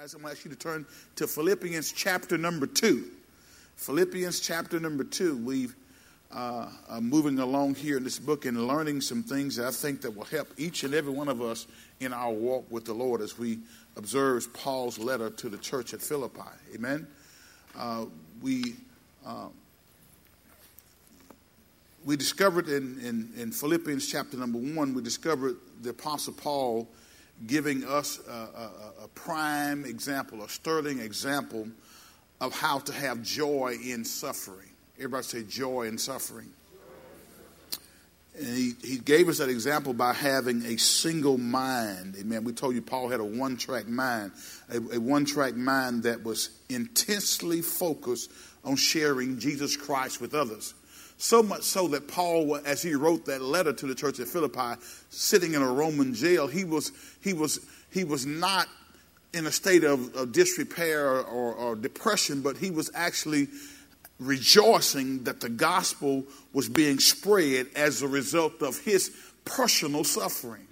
guys, I'm going to ask you to turn to Philippians chapter number two. Philippians chapter number two. We've uh, are moving along here in this book and learning some things that I think that will help each and every one of us in our walk with the Lord as we observe Paul's letter to the church at Philippi. Amen. Uh, we uh, we discovered in, in, in Philippians chapter number one, we discovered the Apostle Paul giving us a, a, a, prime example, a sterling example of how to have joy in suffering. Everybody say joy in suffering. And he, he gave us that example by having a single mind. Amen. We told you Paul had a one track mind, a, a one track mind that was intensely focused on sharing Jesus Christ with others. So much so that Paul, as he wrote that letter to the church at Philippi, sitting in a Roman jail, he was, he was, he was not in a state of, of disrepair or, or depression, but he was actually rejoicing that the gospel was being spread as a result of his personal suffering.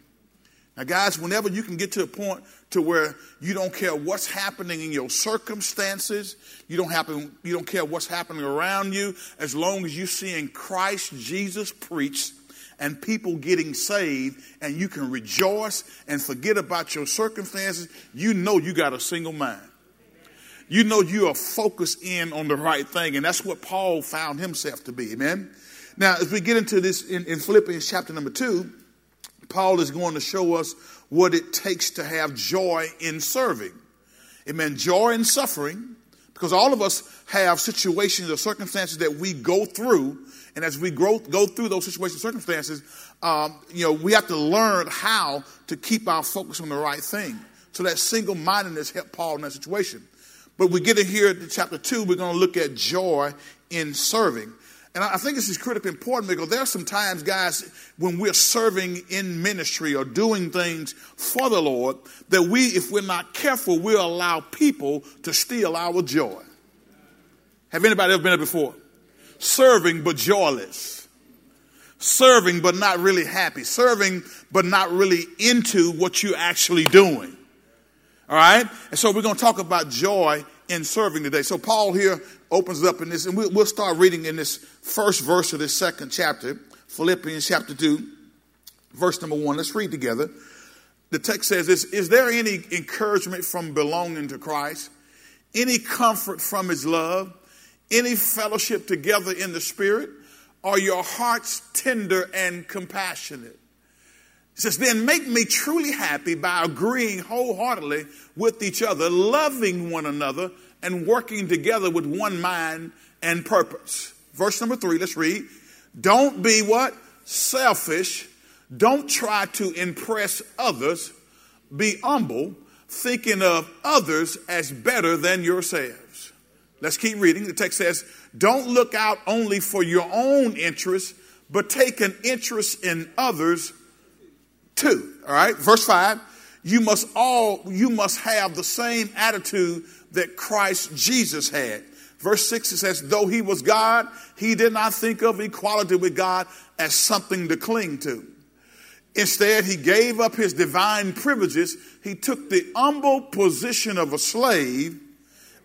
Now, guys, whenever you can get to a point to where you don't care what's happening in your circumstances, you don't happen, you don't care what's happening around you, as long as you're seeing Christ Jesus preached and people getting saved, and you can rejoice and forget about your circumstances, you know you got a single mind. You know you are focused in on the right thing, and that's what Paul found himself to be. Amen. Now, as we get into this in, in Philippians chapter number two, Paul is going to show us what it takes to have joy in serving. Amen. Joy in suffering, because all of us have situations or circumstances that we go through. And as we grow, go through those situations, circumstances, um, you know, we have to learn how to keep our focus on the right thing. So that single mindedness helped Paul in that situation. But we get in here to chapter two, we're going to look at joy in serving. And I think this is critically important because there are some times, guys, when we're serving in ministry or doing things for the Lord, that we, if we're not careful, we'll allow people to steal our joy. Have anybody ever been there before? Serving but joyless. Serving but not really happy. Serving but not really into what you're actually doing. All right? And so we're going to talk about joy in serving today. So Paul here opens up in this, and we'll, start reading in this first verse of this second chapter, Philippians chapter 2, verse number 1. Let's read together. The text says this Is there any encouragement from belonging to Christ? Any comfort from his love? Any fellowship together in the Spirit? Are your hearts tender and compassionate? It says, then make me truly happy by agreeing wholeheartedly with each other, loving one another, and working together with one mind and purpose. Verse number three, let's read. Don't be what? Selfish. Don't try to impress others. Be humble, thinking of others as better than yourselves. Let's keep reading. The text says, Don't look out only for your own interests, but take an interest in others Two, all right? Verse 5, you must all you must have the same attitude that Christ Jesus had. Verse 6 it says, though he was God, he did not think of equality with God as something to cling to. Instead, he gave up his divine privileges. He took the humble position of a slave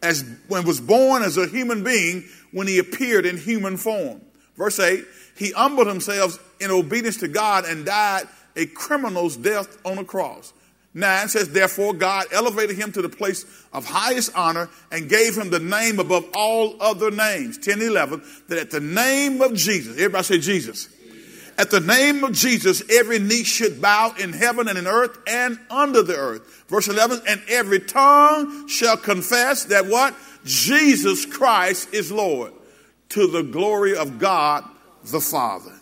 as when was born as a human being when he appeared in human form. Verse 8, he humbled himself in obedience to God and died a criminal's death on a cross. 9 says, Therefore, God elevated him to the place of highest honor and gave him the name above all other names. 10 11, that at the name of Jesus, everybody say Jesus. At the name of Jesus, every knee should bow in heaven and in earth and under the earth. Verse 11, and every tongue shall confess that what? Jesus Christ is Lord to the glory of God the Father.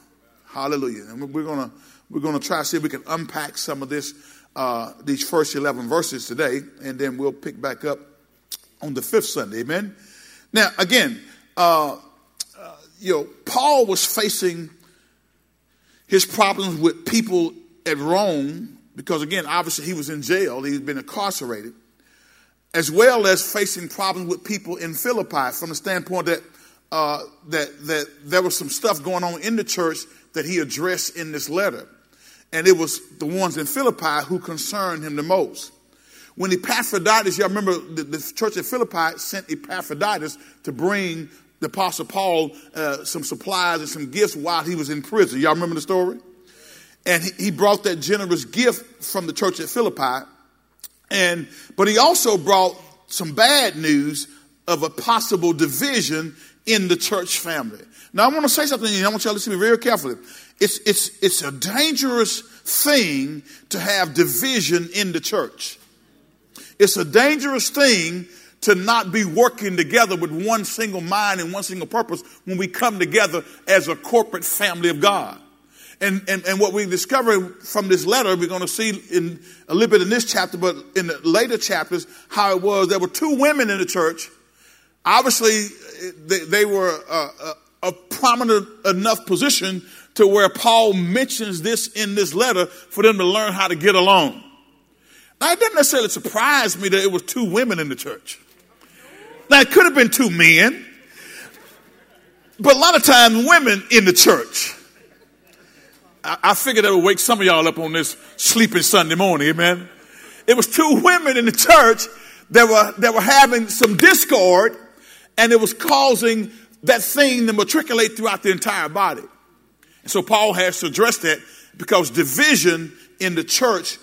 Hallelujah. And we're going to we're going to try to see if we can unpack some of this, uh, these first 11 verses today, and then we'll pick back up on the fifth Sunday. Amen. Now, again, uh, uh, you know, Paul was facing his problems with people at Rome because, again, obviously he was in jail, he'd been incarcerated, as well as facing problems with people in Philippi from the standpoint that uh, that that there was some stuff going on in the church that he addressed in this letter and it was the ones in Philippi who concerned him the most. when Epaphroditus, y'all remember the, the church at Philippi sent Epaphroditus to bring the Apostle Paul uh, some supplies and some gifts while he was in prison. Y'all remember the story? And he, he brought that generous gift from the church at Philippi. And, but he also brought some bad news of a possible division in the church family. Now, I want to say something, and I want y'all to listen to me very carefully. It's, it's, it's a dangerous thing to have division in the church. It's a dangerous thing to not be working together with one single mind and one single purpose when we come together as a corporate family of God. And, and, and what we discover from this letter, we're going to see in a little bit in this chapter, but in the later chapters, how it was there were two women in the church. Obviously, they, they were a, a, prominent enough position to where Paul mentions this in this letter for them to learn how to get along. Now, it doesn't necessarily surprise me that it was two women in the church. Now, it could have been two men, but a lot of times women in the church I, I figured that would wake some of y'all up on this sleeping Sunday morning, amen. It was two women in the church that were, that were having some discord and it was causing that thing to matriculate throughout the entire body. And so Paul has to address that because division in the church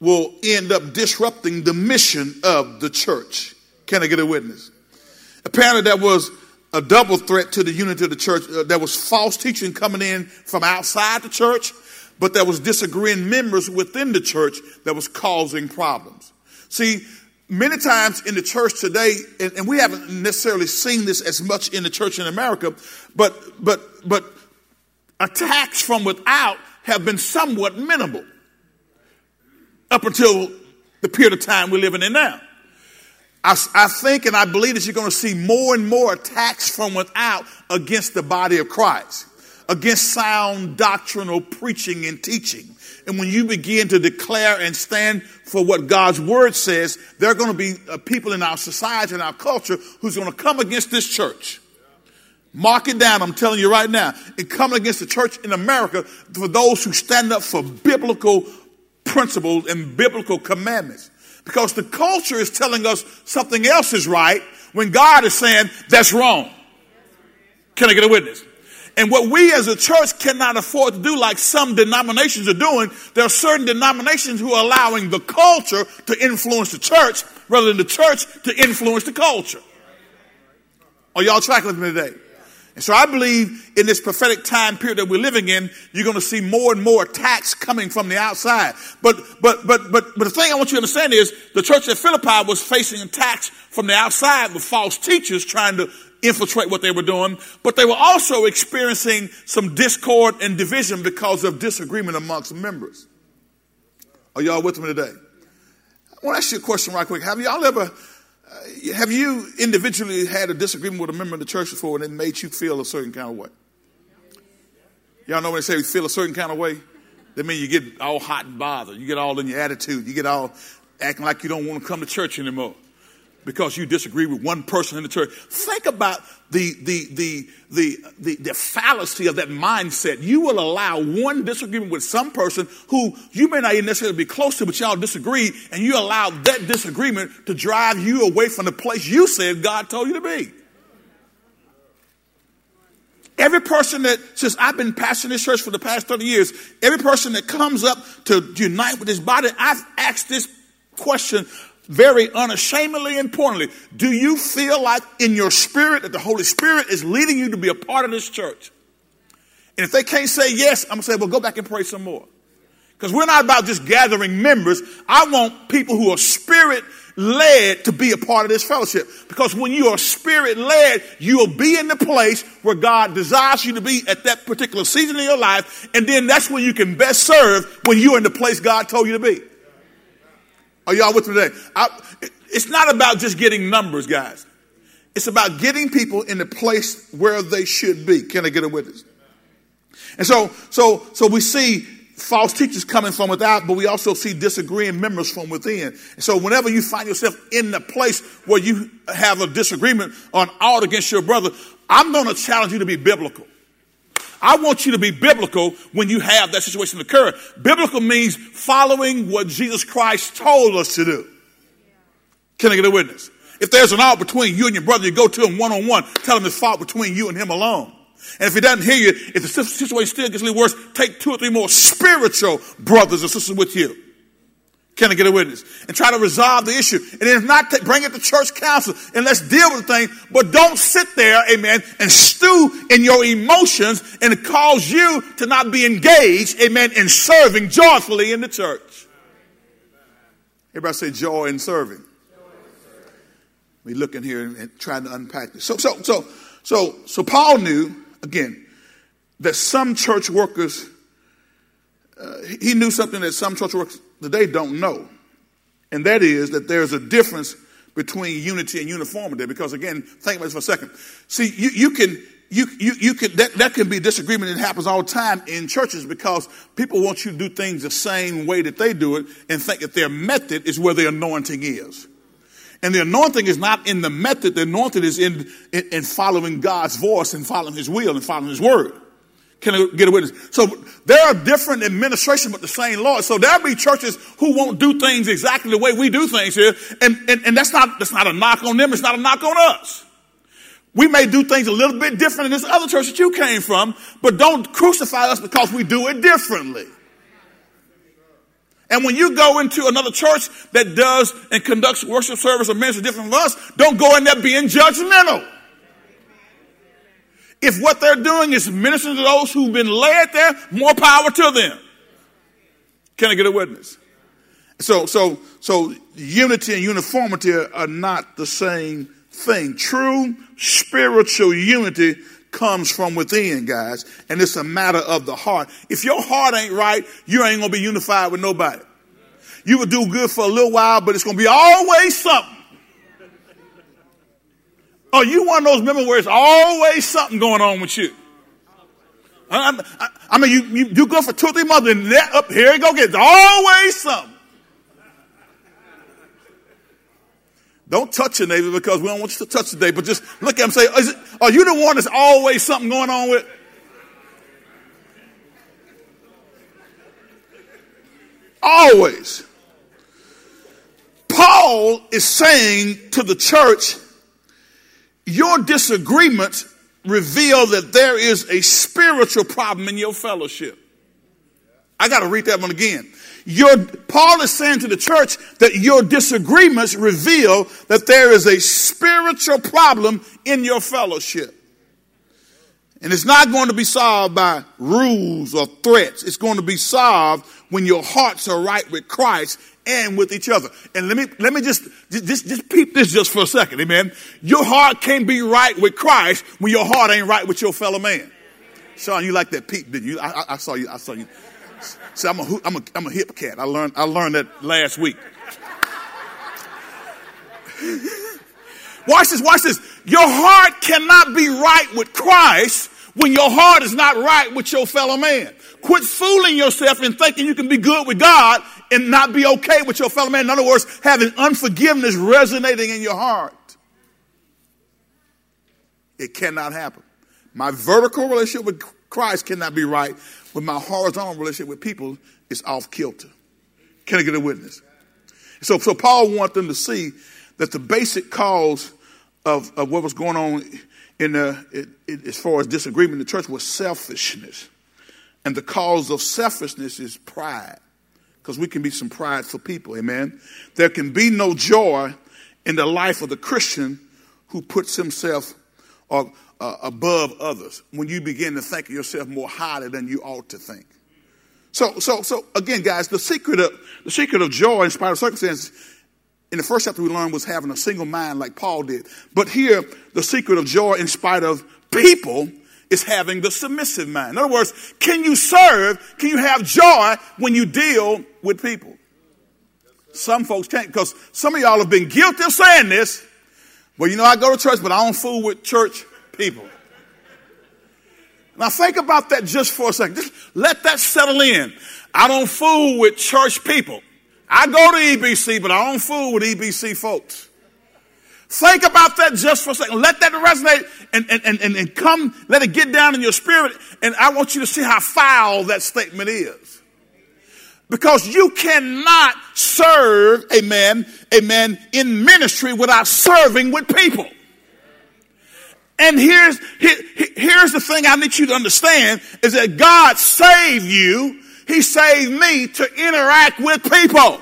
will end up disrupting the mission of the church. Can I get a witness? Apparently, that was a double threat to the unity of the church. Uh, there was false teaching coming in from outside the church, but there was disagreeing members within the church that was causing problems. See, many times in the church today, and, and we haven't necessarily seen this as much in the church in America, but but but attacks from without have been somewhat minimal up until the period of time we're living in now. I, I, think and I believe that you're going to see more and more attacks from without against the body of Christ, against sound doctrinal preaching and teaching. And when you begin to declare and stand for what God's word says, there are going to be uh, people in our society and our culture who's going to come against this church. Mark it down, I'm telling you right now. And come against the church in America for those who stand up for biblical principles and biblical commandments. Because the culture is telling us something else is right when God is saying that's wrong. Can I get a witness? And what we as a church cannot afford to do, like some denominations are doing, there are certain denominations who are allowing the culture to influence the church rather than the church to influence the culture. Are y'all tracking with me today? And so I believe in this prophetic time period that we're living in, you're going to see more and more attacks coming from the outside. But, but, but, but, but the thing I want you to understand is the church at Philippi was facing attacks from the outside with false teachers trying to infiltrate what they were doing, but they were also experiencing some discord and division because of disagreement amongst members. Are y'all with me today? I want to ask you a question right quick. Have y'all ever uh, have you individually had a disagreement with a member of the church before and it made you feel a certain kind of way? Y'all know when they say you feel a certain kind of way? That means you get all hot and bothered. You get all in your attitude. You get all acting like you don't want to come to church anymore because you disagree with one person in the church. Think about the, the, the, the, the, the, fallacy of that mindset. You will allow one disagreement with some person who you may not even necessarily be close to, but y'all disagree, and you allow that disagreement to drive you away from the place you said God told you to be. Every person that says, I've been pastoring this church for the past 30 years, every person that comes up to unite with this body, I've asked this question very unashamedly importantly, do you feel like in your spirit that the Holy Spirit is leading you to be a part of this church? And if they can't say yes, I'm going to say, well, go back and pray some more. Because we're not about just gathering members. I want people who are spirit led to be a part of this fellowship. Because when you are spirit led, you'll be in the place where God desires you to be at that particular season in your life. And then that's when you can best serve when you're in the place God told you to be. Are y'all with me today? I, it's not about just getting numbers, guys. It's about getting people in the place where they should be. Can I get a witness? And so, so, so we see false teachers coming from without, but we also see disagreeing members from within. And so whenever you find yourself in the place where you have a disagreement on out against your brother, I'm going to challenge you to be biblical. I want you to be biblical when you have that situation occur. Biblical means following what Jesus Christ told us to do. Can I get a witness? If there's an ought between you and your brother, you go to him one on one, tell him it's fault between you and him alone. And if he doesn't hear you, if the situation still gets a little worse, take two or three more spiritual brothers or sisters with you. Can I get a witness? And try to resolve the issue. And if not, bring it to church council and let's deal with the thing. But don't sit there, amen, and stew in your emotions and cause you to not be engaged, amen, in serving joyfully in the church. Everybody say joy in serving. We looking here and trying to unpack this. So, so, so, so, so Paul knew again that some church workers, uh, he knew something that some church workers today don't know, and that is that there's a difference between unity and uniformity. Because again, think about this for a second. See, you, you can. You, you, you can, that, that can be disagreement. that happens all the time in churches because people want you to do things the same way that they do it and think that their method is where the anointing is. And the anointing is not in the method, the anointing is in, in, in following God's voice and following his will and following his word. Can I get a witness? So there are different administrations, but the same Lord. So there'll be churches who won't do things exactly the way we do things here. And, and, and that's not, that's not a knock on them. It's not a knock on us. We may do things a little bit different in this other church that you came from, but don't crucify us because we do it differently. And when you go into another church that does and conducts worship service or ministry different from us, don't go in there being judgmental. If what they're doing is ministering to those who've been led there, more power to them. Can I get a witness? So, so, so unity and uniformity are not the same thing. True spiritual unity comes from within, guys, and it's a matter of the heart. If your heart ain't right, you ain't gonna be unified with nobody. You will do good for a little while, but it's gonna be always something. Oh, you one of those members where it's always something going on with you. I, I, I mean, you, you do for two or three months, and that, up here you go get always something. Don't touch your neighbor because we don't want you to touch today, but just look at him say, it, Are you the one that's always something going on with? Always. Paul is saying to the church, Your disagreements reveal that there is a spiritual problem in your fellowship. I got to read that one again. Your, Paul is saying to the church that your disagreements reveal that there is a spiritual problem in your fellowship. And it's not going to be solved by rules or threats. It's going to be solved when your hearts are right with Christ and with each other. And let me, let me just, just, just peep this just for a second. Amen. Your heart can't be right with Christ when your heart ain't right with your fellow man. Sean, you like that peep, didn't you? I, I, I saw you. I saw you. See, I'm a, I'm a, I'm a hip cat. I learned, I learned that last week. watch this, watch this. Your heart cannot be right with Christ when your heart is not right with your fellow man. Quit fooling yourself and thinking you can be good with God and not be okay with your fellow man. In other words, having unforgiveness resonating in your heart. It cannot happen. My vertical relationship with Christ cannot be right when my horizontal relationship with people is off kilter. Can I get a witness? So, so Paul wants them to see that the basic cause of, of what was going on in the, it, it, as far as disagreement in the church was selfishness. And the cause of selfishness is pride. Because we can be some prideful people, amen? There can be no joy in the life of the Christian who puts himself or uh, above others when you begin to think of yourself more highly than you ought to think. So, so, so again, guys, the secret of the secret of joy in spite of circumstances. In the first chapter, we learned was having a single mind like Paul did. But here, the secret of joy in spite of people is having the submissive mind. In other words, can you serve? Can you have joy when you deal with people? Some folks can't because some of y'all have been guilty of saying this. Well, you know, I go to church, but I don't fool with church people. Now think about that just for a second. Just let that settle in. I don't fool with church people. I go to EBC, but I don't fool with EBC folks. Think about that just for a second. Let that resonate and, and, and, and come, let it get down in your spirit. And I want you to see how foul that statement is. Because you cannot serve, a man, a man in ministry without serving with people. And here's, here, here's the thing I need you to understand is that God saved you. He saved me to interact with people.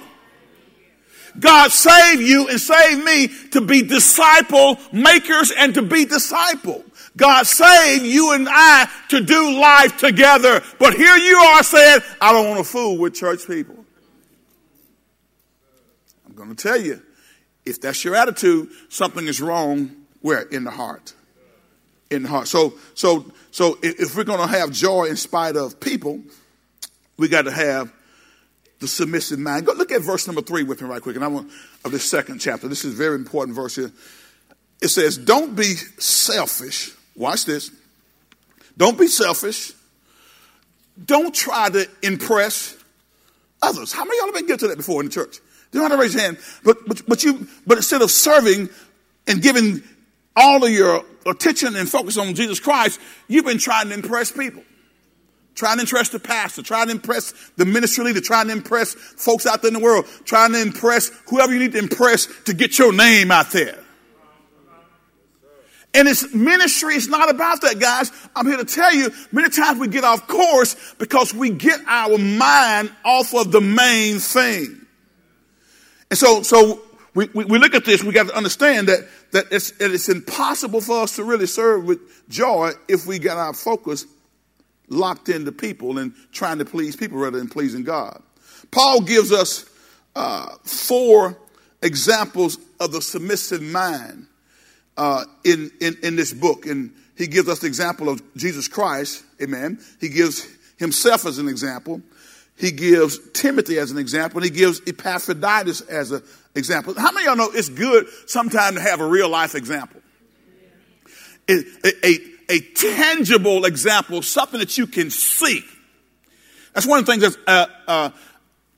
God saved you and saved me to be disciple makers and to be disciple. God saved you and I to do life together. But here you are saying, I don't want to fool with church people. I'm going to tell you, if that's your attitude, something is wrong where? In the heart. In the heart. So, so, so if we're going to have joy in spite of people, we got to have the submissive mind. Go look at verse number three with me right quick. And I want of this second chapter. This is a very important verse here. It says, Don't be selfish Watch this. Don't be selfish. Don't try to impress others. How many of y'all have been guilty of that before in the church? You don't have to raise your hand. But, but, but, you, but instead of serving and giving all of your attention and focus on Jesus Christ, you've been trying to impress people. Trying to impress the pastor, trying to impress the ministry leader, trying to impress folks out there in the world, trying to impress whoever you need to impress to get your name out there. And it's ministry is not about that, guys. I'm here to tell you, many times we get off course because we get our mind off of the main thing. And so, so we, we, we look at this, we got to understand that, that it's, it's impossible for us to really serve with joy if we get our focus locked into people and trying to please people rather than pleasing God. Paul gives us uh, four examples of the submissive mind uh, in, in, in this book. And he gives us the example of Jesus Christ, amen. He gives himself as an example. He gives Timothy as an example. And he gives Epaphroditus as an example. How many of y'all know it's good sometimes to have a real life example? A, a, a, tangible example, something that you can see. That's one of the things that uh, uh,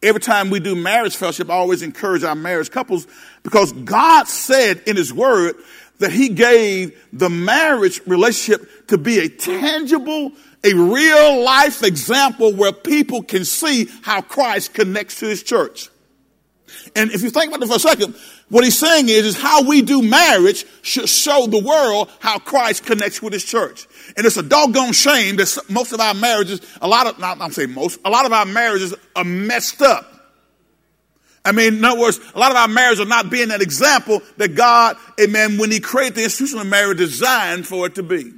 every time we do marriage fellowship, I always encourage our marriage couples because God said in His Word that he gave the marriage relationship to be a tangible, a real life example where people can see how Christ connects to his church. And if you think about it for a second, what he's saying is, is how we do marriage should show the world how Christ connects with his church. And it's a doggone shame that most of our marriages, a lot of, not, I'm saying most, a lot of our marriages are messed up I mean, in other words, a lot of our marriages are not being that example that God, amen, when He created the institution of marriage, designed for it to be.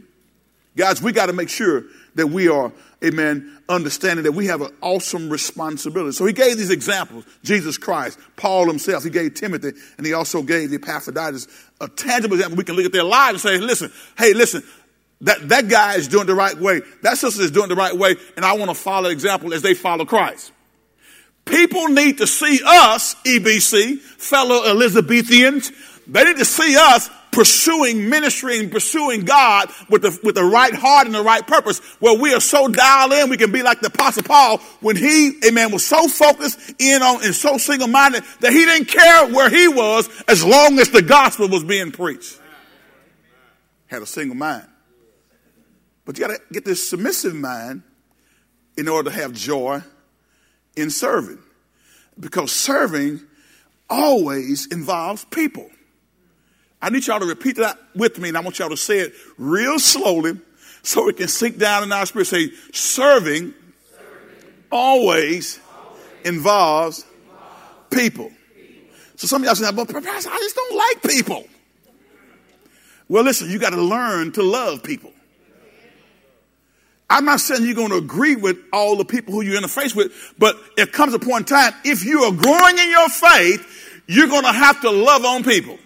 Guys, we got to make sure that we are, amen, understanding that we have an awesome responsibility. So He gave these examples Jesus Christ, Paul himself, He gave Timothy, and He also gave the Epaphroditus a tangible example. We can look at their lives and say, listen, hey, listen, that, that guy is doing the right way. That sister is doing the right way, and I want to follow example as they follow Christ. People need to see us, EBC, fellow Elizabethans. They need to see us pursuing ministry and pursuing God with the, with the right heart and the right purpose, where we are so dialed in, we can be like the Apostle Paul when he, amen, was so focused in on and so single minded that he didn't care where he was as long as the gospel was being preached. Had a single mind. But you got to get this submissive mind in order to have joy in serving because serving always involves people. I need y'all to repeat that with me, and I want y'all to say it real slowly so it can sink down in our spirit. Say, serving, always, involves, people. So some of y'all say, but Pastor, I just don't like people. Well, listen, you got to learn to love people. I'm not saying you're going to agree with all the people who you're interface with, but it comes a point in time, if you are growing in your faith, you're going to have to love on people.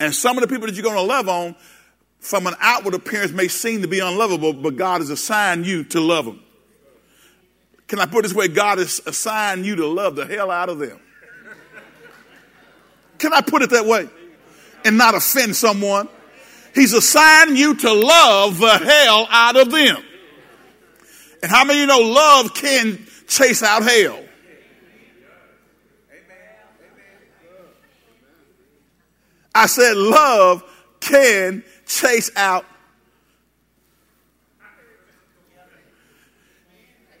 And some of the people that you're going to love on, from an outward appearance, may seem to be unlovable, but God has assigned you to love them. Can I put it this way? God has assigned you to love the hell out of them. Can I put it that way? And not offend someone? He's assigned you to love the hell out of them. And how many of you know love can chase out hell? I said love can chase out.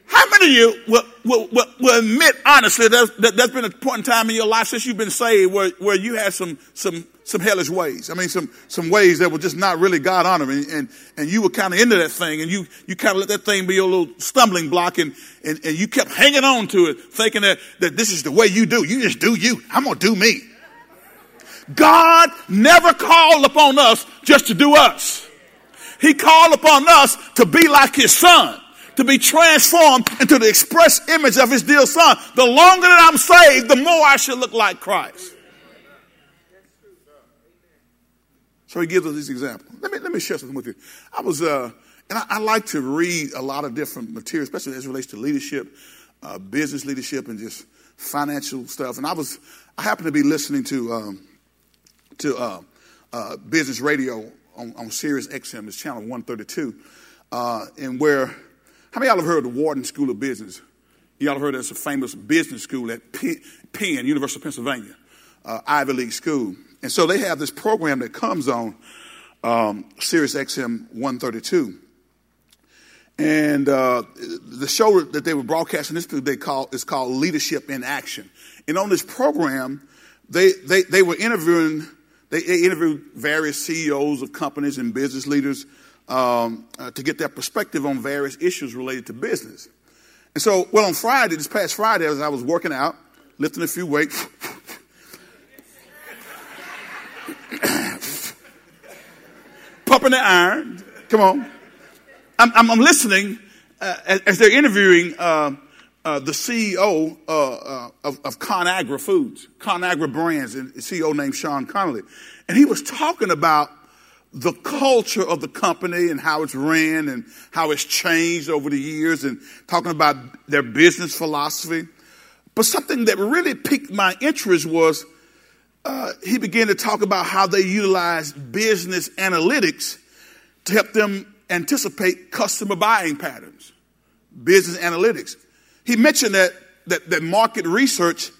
How many of you will, will, will, admit honestly that there's been a point in time in your life since you've been saved where, where you had some, some, some hellish ways? I mean, some, some ways that were just not really God honoring and, and you were kind of into that thing and you, you kind of let that thing be your little stumbling block and, and, and you kept hanging on to it thinking that, that this is the way you do. You just do you. I'm going to do me. God never called upon us just to do us. He called upon us to be like his son to be transformed into the express image of his dear son. The longer that I'm saved, the more I should look like Christ. So he gives us this example. Let me, let me share something with you. I was, uh, and I, I, like to read a lot of different material, especially as it relates to leadership, uh, business leadership, and just financial stuff. And I was, I happened to be listening to, um, to uh, uh business radio on, on Sirius XM, it's channel 132, uh, and where how many of y'all have heard of the Wharton School of Business? Y'all have heard that's a famous business school at Penn, University of Pennsylvania, uh, Ivy League school. And so they have this program that comes on um, Sirius XM 132. And uh, the show that they were broadcasting this they call is called Leadership in Action. And on this program, they they, they were interviewing they, they interviewed various CEOs of companies and business leaders um, uh, to get their perspective on various issues related to business. And so, well, on Friday, this past Friday, as I was working out, lifting a few weights, pumping the iron. Come on. I'm, I'm, I'm listening uh, as, as, they're interviewing uh, uh, the CEO uh, uh, of, of ConAgra Foods, ConAgra Brands, and CEO named Sean Connolly. And he was talking about the culture of the company and how it's ran and how it's changed over the years and talking about their business philosophy. But something that really piqued my interest was uh, he began to talk about how they utilize business analytics to help them anticipate customer buying patterns. Business analytics. He mentioned that that, that market research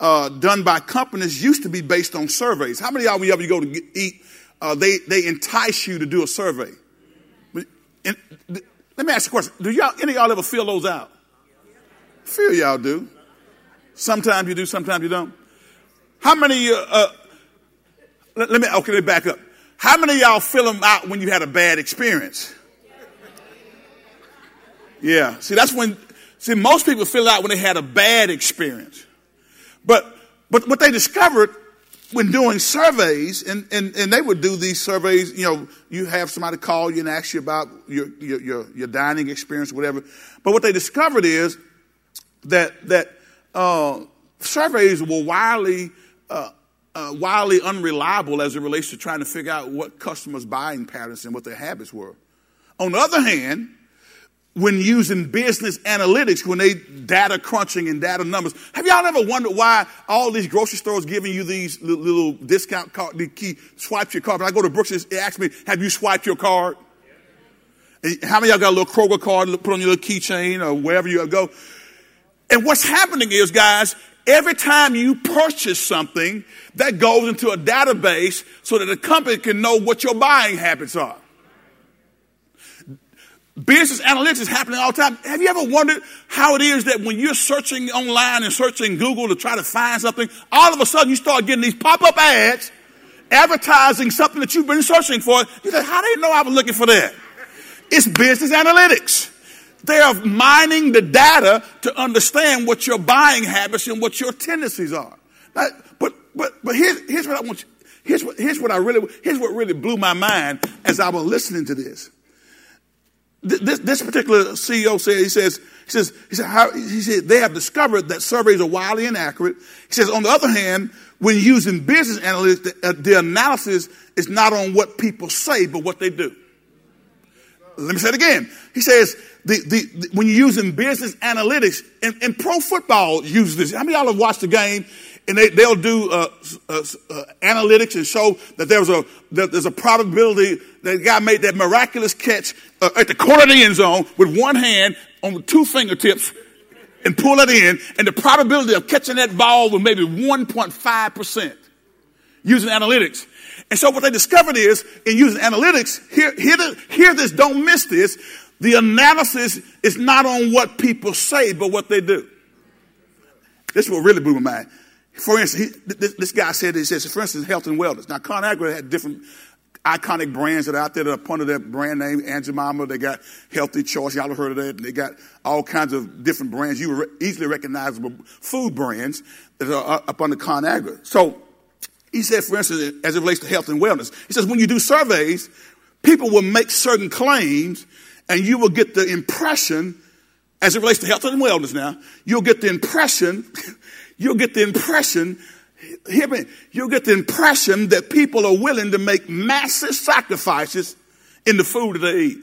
uh, done by companies used to be based on surveys. How many of y'all, whenever you go to get, eat uh, they, they entice you to do a survey. And, let me ask you a question. Do y'all, any of y'all ever fill those out? Few y'all do. Sometimes you do, sometimes you don't. How many, uh, uh, let, let, me, okay, let me back up. How many of y'all fill them out when you had a bad experience? Yeah. See, that's when, see, most people fill out when they had a bad experience. But, but what they discovered when doing surveys, and, and, and they would do these surveys, you know, you have somebody call you and ask you about your, your, your, your dining experience whatever. But what they discovered is that, that uh, surveys were wildly, uh, uh, wildly unreliable as it relates to trying to figure out what customers' buying patterns and what their habits were. On the other hand, when using business analytics, when they data crunching and data numbers. Have y'all ever wondered why all these grocery stores giving you these little, discount card, the key, swipe your card. When I go to Brooks, they ask me, have you swiped your card? How many y'all got a little Kroger card, put on your little keychain or wherever you go? And what's happening is, guys, every time you purchase something, that goes into a database so that the company can know what your buying habits are. Business analytics is happening all the time. Have you ever wondered how it is that when you're searching online and searching Google to try to find something, all of a sudden you start getting these pop-up ads advertising something that you've been searching for. You say, how do you know I was looking for that? It's business analytics. They are mining the data to understand what your buying habits and what your tendencies are. Now, but but but here's, here's what I want you. Here's what here's what I really here's what really blew my mind as I was listening to this. This, this particular CEO said, he says, he says, he said, how, he said, they have discovered that surveys are wildly inaccurate. He says, on the other hand, when using business analytics, the, uh, the analysis is not on what people say, but what they do. Let me say it again. He says, the, the, the, when you're using business analytics, and, and pro football uses this. How many of y'all have watched the game and they, they'll do uh, uh, uh, analytics and show that there's a that there's a probability that guy made that miraculous catch uh, at the corner of the end zone with one hand on two fingertips and pull it in, and the probability of catching that ball was maybe 1.5 percent using analytics. And so what they discovered is in using analytics, hear, hear, the, hear this, don't miss this. the analysis is not on what people say, but what they do. This is what really blew my mind. For instance, he, this, this, guy said, he says, for instance, health and wellness. Now, ConAgra had different iconic brands that are out there that are under their brand name, Aunt Jemima. They got Healthy Choice. Y'all have heard of that. They got all kinds of different brands. You were easily recognizable food brands that are up under ConAgra. So he said, for instance, as it relates to health and wellness, he says, when you do surveys, people will make certain claims and you will get the impression, as it relates to health and wellness now, you'll get the impression, you'll get the impression hear me, you'll get the impression that people are willing to make massive sacrifices in the food that they eat.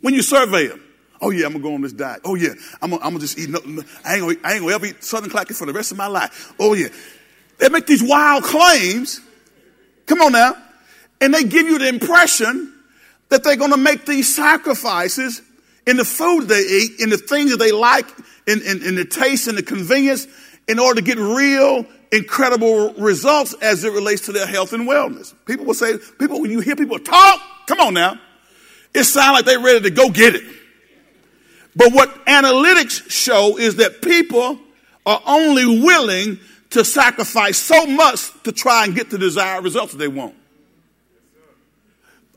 When you survey them, oh yeah, I'm gonna go on this diet. Oh yeah, I'm gonna, I'm gonna just eat. No, no, I, ain't gonna, I ain't gonna ever eat Southern Classic for the rest of my life. Oh yeah, they make these wild claims. Come on now, and they give you the impression that they're gonna make these sacrifices in the food they eat, in the things that they like, in, in, in the taste and the convenience, in order to get real incredible results as it relates to their health and wellness. People will say, people, when you hear people talk, come on now, it sounds like they're ready to go get it. But what analytics show is that people are only willing to sacrifice so much to try and get the desired results they want.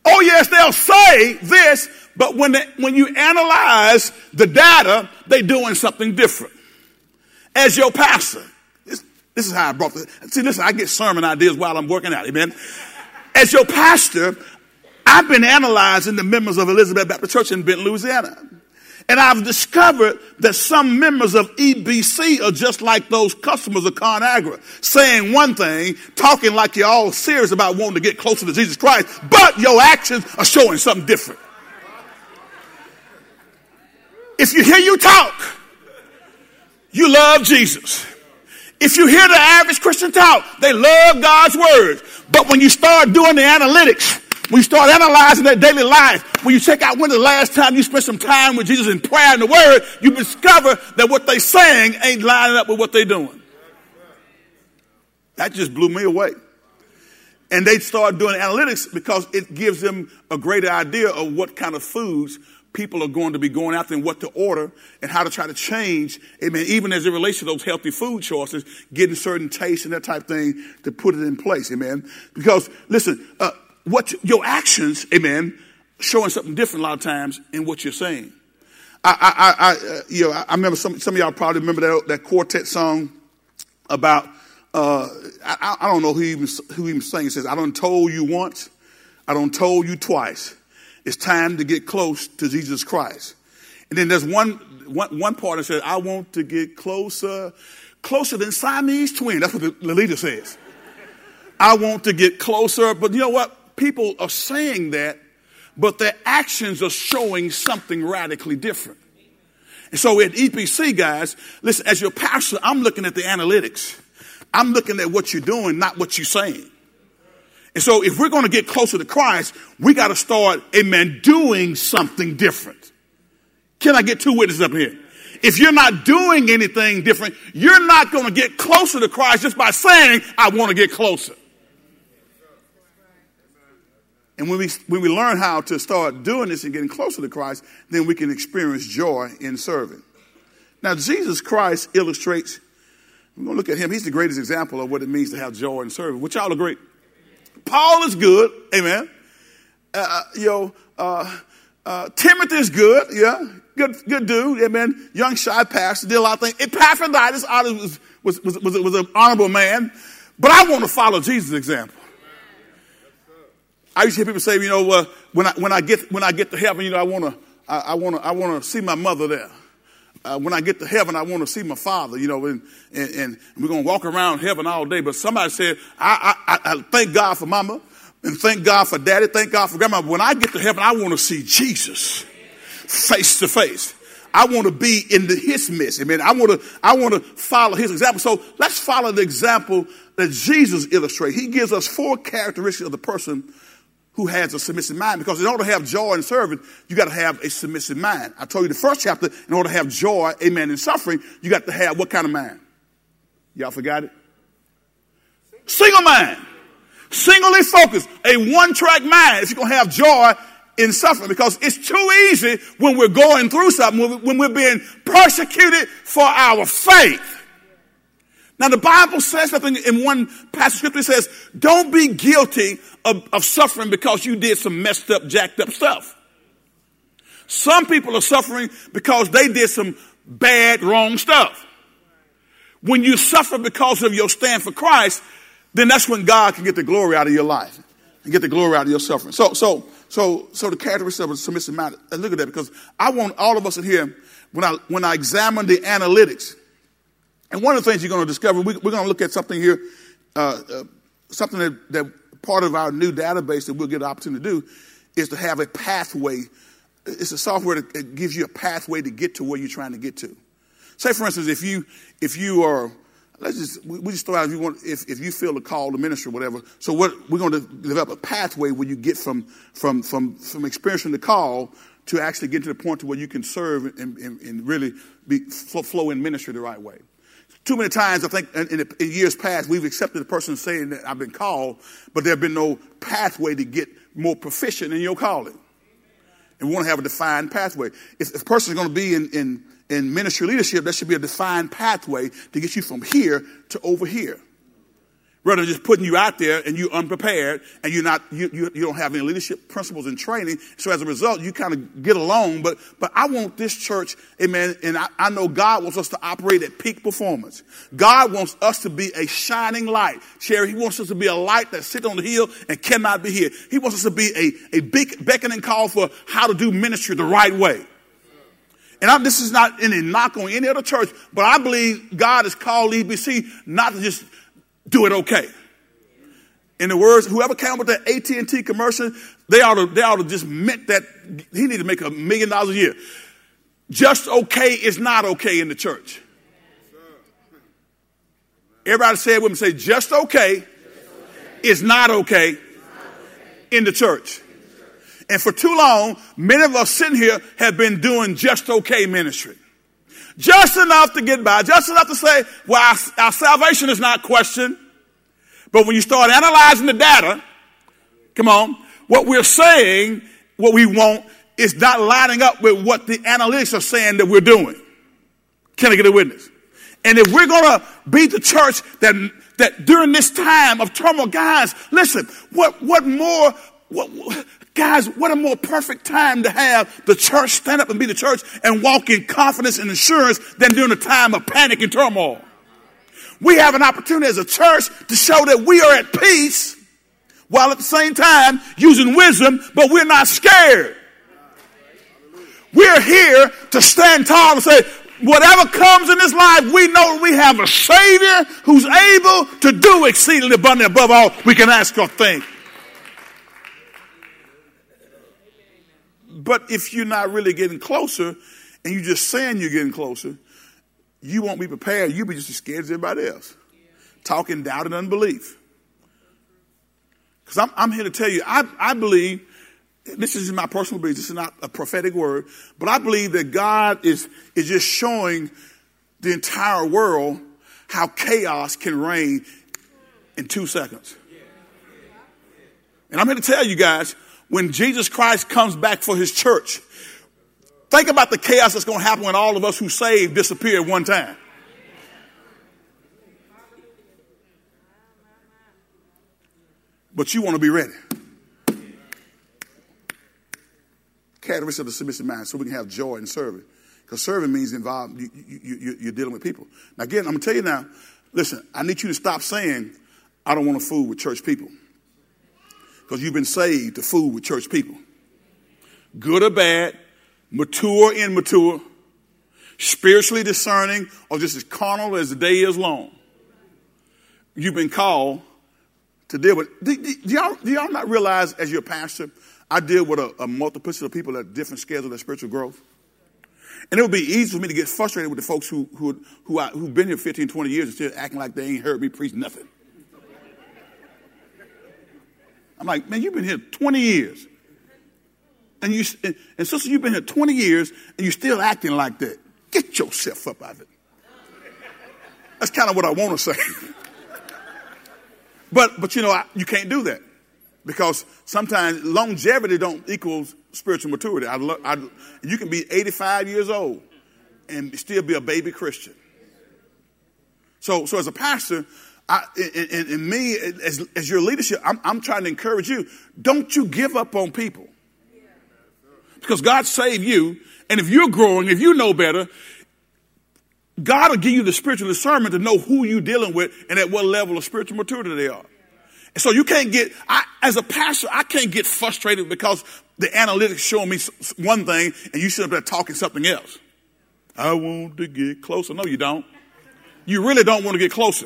Oh yes, they'll say this, but when, they, when you analyze the data, they're doing something different. As your pastor, this is how I brought this. See, listen, I get sermon ideas while I'm working out. Amen. As your pastor, I've been analyzing the members of Elizabeth Baptist Church in Benton, Louisiana. And I've discovered that some members of EBC are just like those customers of ConAgra, saying one thing, talking like you're all serious about wanting to get closer to Jesus Christ, but your actions are showing something different. If you hear you talk, you love Jesus. If you hear the average Christian talk, they love God's word. But when you start doing the analytics, when you start analyzing their daily life, when you check out when the last time you spent some time with Jesus in prayer and the word, you discover that what they're saying ain't lining up with what they're doing. That just blew me away. And they start doing analytics because it gives them a greater idea of what kind of foods people are going to be going after and what to order and how to try to change, amen, even as it relates to those healthy food choices, getting certain tastes and that type of thing to put it in place, amen. Because, listen, uh, what your actions, amen, showing something different a lot of times in what you're saying. I, I, I, uh, you know, I remember some, some of y'all probably remember that, that quartet song about, uh, I, I don't know who even, who even sang. It says, I don't told you once, I don't told you twice it's time to get close to Jesus Christ. And then there's one, one, one part that says, I want to get closer, closer than Siamese twin. That's what the, the leader says. I want to get closer. But you know what? People are saying that, but their actions are showing something radically different. And so at EBC, guys, listen, as your pastor, I'm looking at the analytics. I'm looking at what you're doing, not what you're saying. And so if we're going to get closer to Christ, we got to start, amen, doing something different. Can I get two witnesses up here? If you're not doing anything different, you're not going to get closer to Christ just by saying, I want to get closer. And when we, when we learn how to start doing this and getting closer to Christ, then we can experience joy in serving. Now, Jesus Christ illustrates, we're going to look at him. He's the greatest example of what it means to have joy in serving. Would y'all agree? Paul is good. Amen. Uh, uh, you know, uh, uh, Timothy is good. Yeah. Good, good dude. Amen. Young, shy pastor, did a lot of things. Epaphroditus was, was, was, was, was an honorable man. But I want to follow Jesus' example. I used to hear people say, you know, uh, when I when I get when I get to heaven, you know, I want to I, I want to I want to see my mother there uh, when I get to heaven, I want to see my father, you know, and, and, and we're going to walk around heaven all day. But somebody said, I, I, I thank God for mama and thank God for daddy, thank God for grandma. When I get to heaven, I want to see Jesus face to face. I want to be in the, his midst. Amen. I want to, I want to follow his example. So let's follow the example that Jesus illustrates. He gives us four characteristics of the person who has a submissive mind. Because in order to have joy in serving, you got to have a submissive mind. I told you the first chapter, in order to have joy, amen, in suffering, you got to have what kind of mind? Y'all forgot it? Single mind. Singly focused. A one track mind. If you're going to have joy in suffering because it's too easy when we're going through something, when we're being persecuted for our faith. Now, the Bible says something in one passage scripture says, don't be guilty of, of suffering because you did some messed up, jacked up stuff. Some people are suffering because they did some bad, wrong stuff. When you suffer because of your stand for Christ, then that's when God can get the glory out of your life and get the glory out of your suffering. So, so, so, so the characteristic of a submissive. Look at that because I want all of us in here when I when I examine the analytics and one of the things you're going to discover, we, are going to look at something here, uh, uh, something that, that part of our new database that we'll get an opportunity to do is to have a pathway. It's a software that gives you a pathway to get to where you're trying to get to. Say, for instance, if you if you are let's just we just throw out if you want if, if you feel the call to ministry or whatever. So what we're going to develop a pathway where you get from from from from experiencing the call to actually get to the point to where you can serve and, and, and really be, flow in ministry the right way. Too many times, I think, in, in, in, years past, we've accepted the person saying that I've been called, but there have been no pathway to get more proficient in your calling. And we want to have a defined pathway. If, if a person is going to be in, in, in ministry leadership, there should be a defined pathway to get you from here to over here rather than just putting you out there and you're unprepared and you're not you, you, you, don't have any leadership principles and training. So as a result you kind of get along. But but i want this church amen and I, I know god wants us to operate at peak performance. God wants us to be a shining light. Sherry, he wants us to be a light that sits on the hill and cannot be hid. He wants us to be a, a big beckoning call for how to do ministry the right way. And I, this is not any knock on any other church, but I believe God has called EBC not to just do it okay. In the words, whoever came up with that AT&T commercial, they ought to, they ought to just meant that he need to make a million dollars a year. Just okay is not okay in the church. Everybody say it with me. Say, just okay, is not okay in the church. And for too long, many of us sitting here have been doing just okay ministry. Just enough to get by, just enough to say, well, our, our salvation is not questioned. But when you start analyzing the data, come on, what we're saying, what we want, is not lining up with what the analytics are saying that we're doing. Can I get a witness? And if we're going to be the church that, that during this time of turmoil, guys, listen, what, what more, what, Guys, what a more perfect time to have the church stand up and be the church and walk in confidence and assurance than during a time of panic and turmoil. We have an opportunity as a church to show that we are at peace while at the same time using wisdom, but we're not scared. We're here to stand tall and say, whatever comes in this life, we know we have a Savior who's able to do exceedingly abundantly above all we can ask or think. But if you're not really getting closer and you're just saying you're getting closer, you won't be prepared. You'll be just as scared as everybody else. Talking doubt and unbelief. Because I'm, I'm, here to tell you, I, I believe, this is my personal belief, this is not a prophetic word, but I believe that God is, is just showing the entire world how chaos can reign in two seconds. And I'm here to tell you guys, when Jesus Christ comes back for his church. Think about the chaos that's going to happen when all of us who saved disappear at one time. But you want to be ready. Characteristic of the submissive mind, so we can have joy in serving. Because serving means involved, you, you, you, are dealing with people. Now, again, I'm going to tell you now, listen, I need you to stop saying, I don't want to fool with church people because you've been saved to fool with church people. Good or bad, mature, immature, spiritually discerning, or just as carnal as the day is long. You've been called to deal with. Do, do, do, y'all, do y'all, not realize, as your pastor, I deal with a, a multiplicity of people at different scales of their spiritual growth? And it would be easy for me to get frustrated with the folks who, who, who I, who've been here 15, 20 years and still acting like they ain't heard me preach nothing. I'm like, man, you've been here 20 years. And you and sister, you've been here 20 years and you're still acting like that. Get yourself up out of it. That's kind of what I want to say. but but you know, I, you can't do that. Because sometimes longevity don't equal spiritual maturity. I, I, you can be 85 years old and still be a baby Christian. So, so as a pastor, I, and, and, me, as, as your leadership, I'm, I'm trying to encourage you. Don't you give up on people. Because God saved you, and if you're growing, if you know better, God will give you the spiritual discernment to know who you're dealing with and at what level of spiritual maturity they are. And so you can't get, I, as a pastor, I can't get frustrated because the analytics showing me one thing and you sit up there talking something else. I want to get closer. No, you don't. You really don't want to get closer.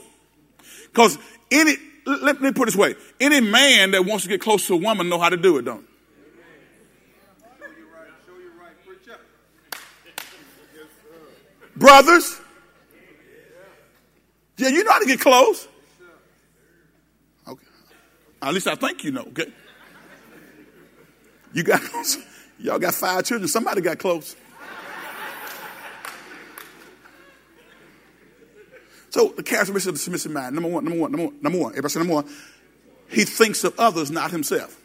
Because any, let me put it this way. Any man that wants to get close to a woman know how to do it, don't Brothers, yeah, you know how to get close. Okay. At least I think you know, okay? You got y'all got five children. Somebody got close. So the characteristic of the submissive mind, number one, number one, number one, number one. Everybody say number one. He thinks of others, not himself.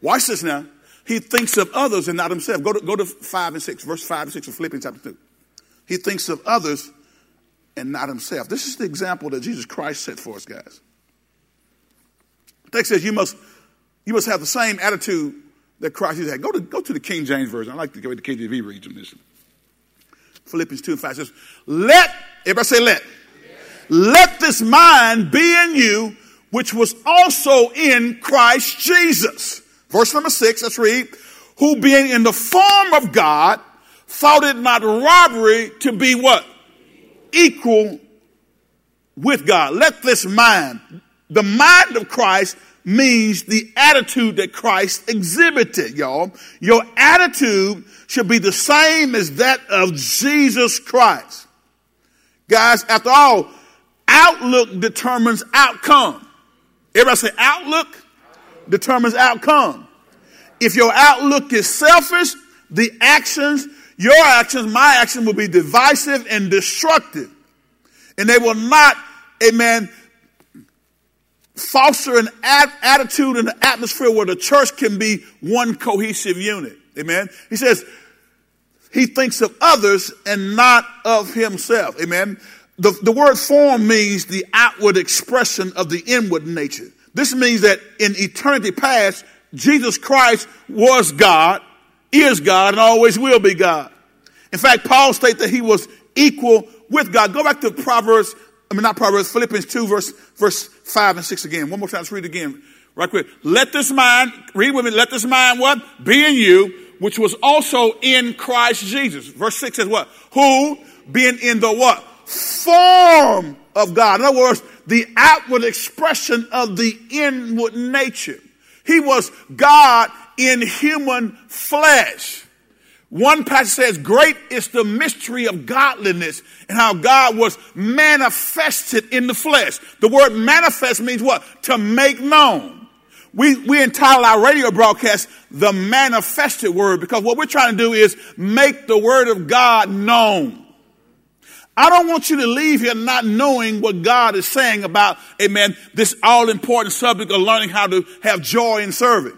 Watch this now. He thinks of others and not himself. Go to, go to 5 and 6, verse 5 and 6 of Philippians chapter 2. He thinks of others and not himself. This is the example that Jesus Christ set for us, guys. The text says you must, you must have the same attitude that Christ had. Go to, go to the King James Version. I like to go to the KJV reads on this. Philippians 2 and 5 says, Let, everybody say let. Let this mind be in you, which was also in Christ Jesus. Verse number 6, let's read. Who being in the form of God, thought it not robbery to be what? Equal with God. Let this mind, the mind of Christ means the attitude that Christ exhibited, y'all. Your attitude should be the same as that of Jesus Christ. Guys, after all, outlook determines outcome. Everybody say outlook determines outcome. If your outlook is selfish, the actions, your actions, my actions will be divisive and destructive. And they will not, amen, foster an attitude and an atmosphere where the church can be one cohesive unit. Amen. He says he thinks of others and not of himself. Amen. The, the word form means the outward expression of the inward nature. This means that in eternity past, Jesus Christ was God, is God, and always will be God. In fact, Paul states that he was equal with God. Go back to Proverbs I mean, not Proverbs, Philippians 2, verse, verse 5 and 6 again. One more time, let's read again, right quick. Let this mind, read with me, let this mind what? Be in you, which was also in Christ Jesus. Verse 6 says what? Who, being in the what? Form of God. In other words, the outward expression of the inward nature. He was God in human flesh. One passage says, Great is the mystery of godliness and how God was manifested in the flesh. The word manifest means what? To make known. We, we entitle our radio broadcast the manifested word because what we're trying to do is make the word of God known. I don't want you to leave here not knowing what God is saying about, amen, this all important subject of learning how to have joy in serving.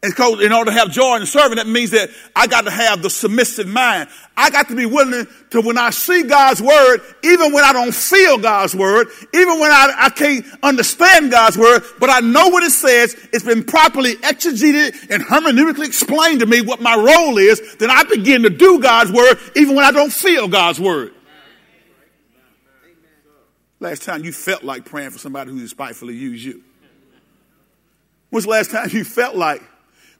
And in order to have joy in serving, that means that I got to have the submissive mind. I got to be willing to, when I see God's word, even when I don't feel God's word, even when I, I can't understand God's word, but I know what it says, it's been properly exegeted and hermeneutically explained to me what my role is, then I begin to do God's word even when I don't feel God's word. Last time you felt like praying for somebody who despitefully used you? When's the last time you felt like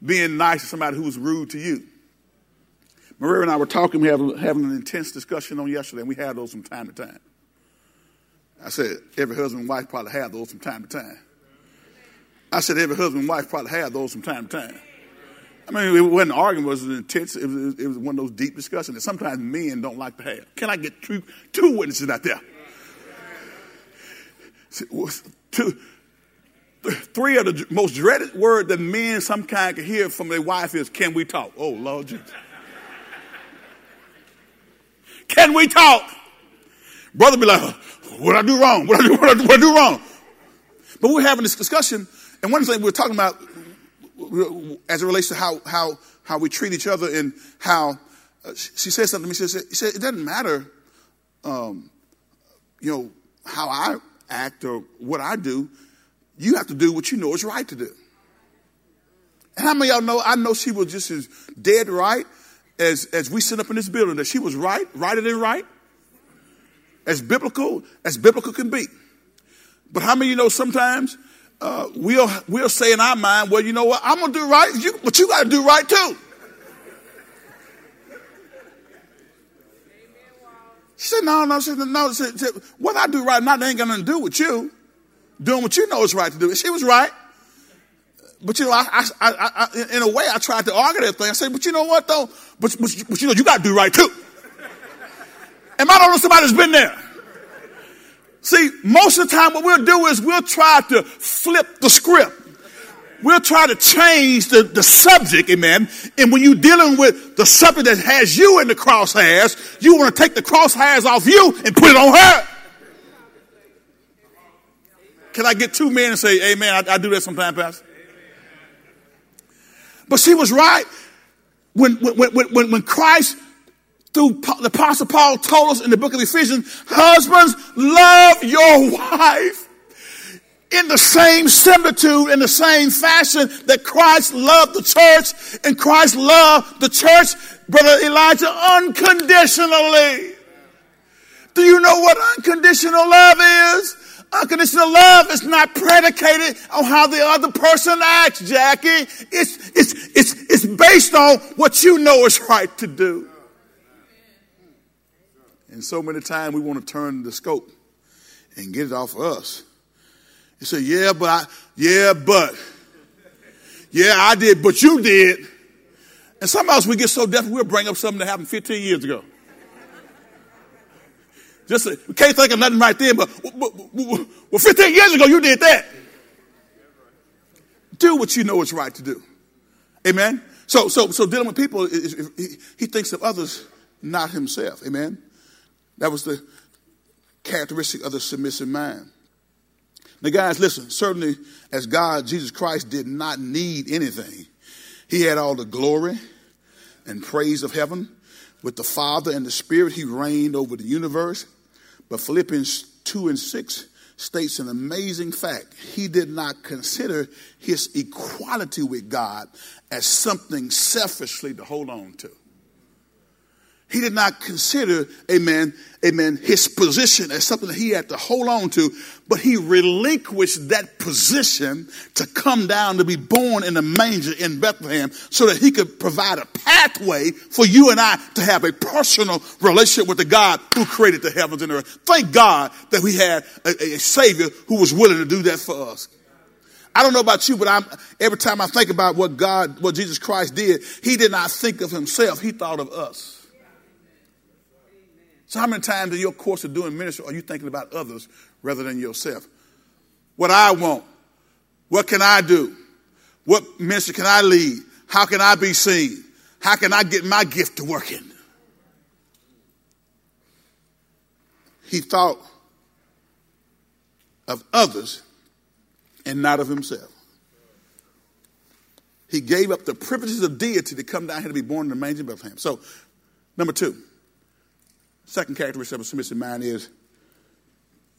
being nice to somebody who was rude to you. Maria and I were talking, we were having an intense discussion on yesterday, and we had those from time to time. I said, every husband and wife probably have those from time to time. I said, every husband and wife probably have those from time to time. I mean, it wasn't arguing, it was an intense, it was, it was one of those deep discussions that sometimes men don't like to have. Can I get two, two witnesses out there? Two, three of the most dreaded word that men some kind can hear from their wife is, can we talk? Oh, Lord Jesus. can we talk? Brother be like, what I do wrong? What I do, what I do, what I do wrong? But we're having this discussion, and one thing we're talking about, as it relates to how, how, how we treat each other and how uh, she said something to me. She said, she said it doesn't matter, um, you know, how I act or what I do. You have to do what you know is right to do. And how many of y'all know? I know she was just as dead right as, as we sit up in this building, that she was right, righter than right, as biblical as biblical can be. But how many you know sometimes uh, we'll, we'll say in our mind, well, you know what, I'm going to do right, you, but you got to do right too. She said, no, no, she said, no, she said, what I do right now, they ain't got nothing to do with you. Doing what you know is right to do. She was right. But you know, I, I, I, in a way, I tried to argue that thing. I said, but you know what though? But, but, but you know, you got to do right too. Am I the only somebody that's been there? See, most of the time, what we'll do is we'll try to flip the script. We'll try to change the, the subject, amen. And when you're dealing with the subject that has you in the crosshairs, you want to take the crosshairs off you and put it on her. Can I get two men and say, Amen? I, I do that sometimes, Pastor. But she was right. When, when, when, when Christ, through the Apostle Paul, told us in the book of Ephesians, husbands, love your wife in the same similitude, in the same fashion that Christ loved the church and Christ loved the church, Brother Elijah, unconditionally. Do you know what unconditional love is? Unconditional love is not predicated on how the other person acts, Jackie. It's, it's, it's, it's based on what you know is right to do. And so many times we want to turn the scope and get it off of us. You say, yeah, but I, yeah, but, yeah, I did, but you did. And somehow we get so deaf, we'll bring up something that happened 15 years ago. Just we can't think of nothing right then, but, well, 15 years ago you did that. Do what you know is right to do. Amen. So, so, so dealing with people, he thinks of others, not himself. Amen. That was the characteristic of the submissive mind. Now, guys, listen. Certainly, as God, Jesus Christ did not need anything. He had all the glory and praise of heaven. With the Father and the Spirit, he reigned over the universe. But Philippians 2 and 6 states an amazing fact. He did not consider his equality with God as something selfishly to hold on to. He did not consider, amen, amen, his position as something that he had to hold on to, but he relinquished that position to come down to be born in a manger in Bethlehem so that he could provide a pathway for you and I to have a personal relationship with the God who created the heavens and the earth. Thank God that we had a, a Savior who was willing to do that for us. I don't know about you, but I'm, every time I think about what God, what Jesus Christ did, he did not think of himself. He thought of us. So, how many times in your course of doing ministry are you thinking about others rather than yourself? What I want. What can I do? What ministry can I lead? How can I be seen? How can I get my gift to working? He thought of others and not of himself. He gave up the privileges of deity to come down here to be born in the manger of Bethlehem. So, number two, Second characteristic of a submissive mind is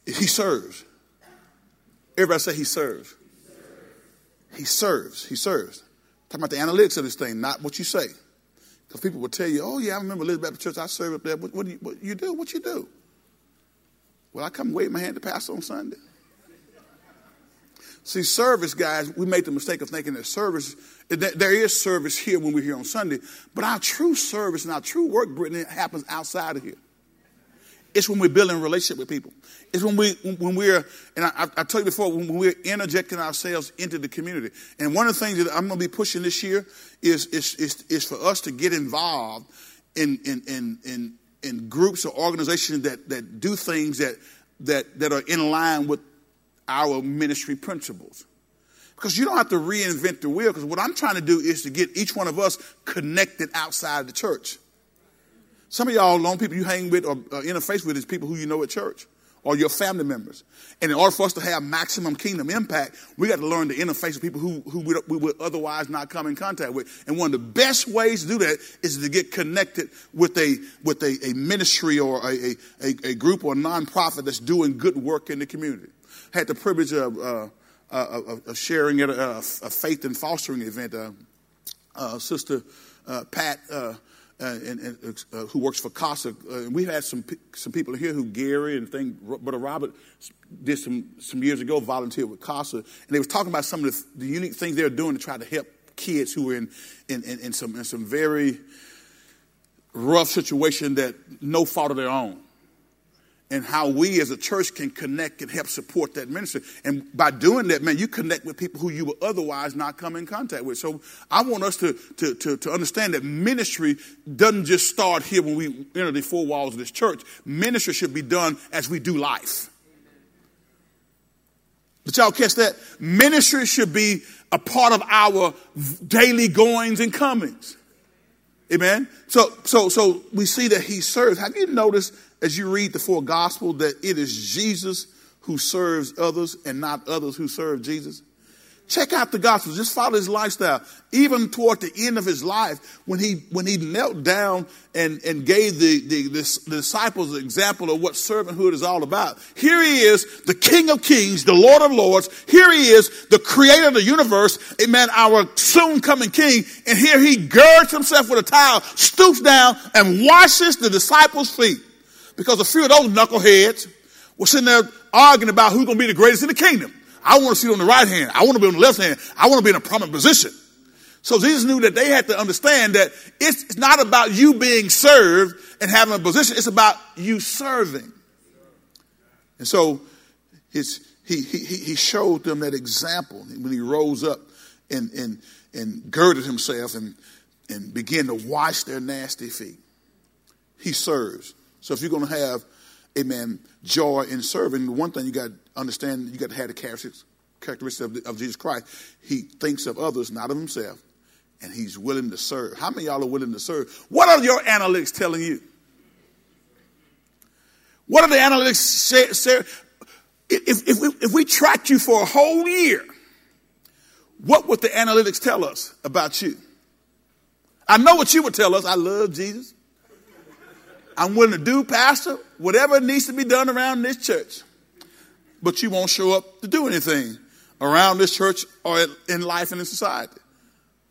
he serves. Everybody say he serves. He serves. He serves. Talking about the analytics of this thing, not what you say. Because people will tell you, oh, yeah, I remember Elizabeth Baptist Church, I serve up there. What, what, do you, what you do? What you do? Well, I come wave my hand to pass on Sunday. See, service, guys, we make the mistake of thinking that service, there is service here when we're here on Sunday, but our true service and our true work, Brittany, happens outside of here. It's when we're building relationship with people. It's when we when we're and I, I told you before when we're interjecting ourselves into the community. And one of the things that I'm going to be pushing this year is is is, is for us to get involved in in in in, in groups or organizations that that do things that that that are in line with our ministry principles. Because you don't have to reinvent the wheel. Because what I'm trying to do is to get each one of us connected outside the church. Some of y'all, long people you hang with or interface with is people who you know at church or your family members. And in order for us to have maximum kingdom impact, we got to learn to interface with people who, who we would otherwise not come in contact with. And one of the best ways to do that is to get connected with a, with a, a ministry or a, a, a, group or a nonprofit that's doing good work in the community. I had the privilege of, uh, uh, of sharing at a, a, faith and fostering event. Uh, uh Sister uh, Pat uh, and, and uh, who works for CASA. Uh, we had some some people here who Gary and thing, Brother Robert did some some years ago volunteered with CASA, and they was talking about some of the, the unique things they're doing to try to help kids who are in in, in, in some in some very rough situation that no fault of their own and how we as a church can connect and help support that ministry. And by doing that, man, you connect with people who you would otherwise not come in contact with. So I want us to, to, to, to understand that ministry doesn't just start here when we enter the four walls of this church. Ministry should be done as we do life. Did y'all catch that? Ministry should be a part of our daily goings and comings. Amen. So, so, so we see that he serves. Have you noticed as you read the four gospel that it is Jesus who serves others and not others who serve Jesus? Check out the gospels. Just follow his lifestyle. Even toward the end of his life, when he when he knelt down and, and gave the, the, the, the disciples an example of what servanthood is all about. Here he is, the King of Kings, the Lord of Lords. Here he is, the creator of the universe, amen, our soon coming King. And here he girds himself with a towel, stoops down, and washes the disciples' feet because a few of those knuckleheads were sitting there arguing about who's going to be the greatest in the kingdom. I want to sit on the right hand. I want to be on the left hand. I want to be in a prominent position. So Jesus knew that they had to understand that it's not about you being served and having a position. It's about you serving. And so his, he, he, he showed them that example when he rose up and, and, and girded himself and, and began to wash their nasty feet. He serves. So if you're going to have, amen, joy in serving, one thing you got to understand, you got to have the characteristics, characteristics of, of Jesus Christ. He thinks of others, not of himself, and he's willing to serve. How many y'all are willing to serve? What are your analytics telling you? What are the analytics say? say if, if, we, if we tracked you for a whole year, what would the analytics tell us about you? I know what you would tell us. I love Jesus. I'm willing to do, Pastor, whatever needs to be done around this church. But you won't show up to do anything around this church or in life and in society.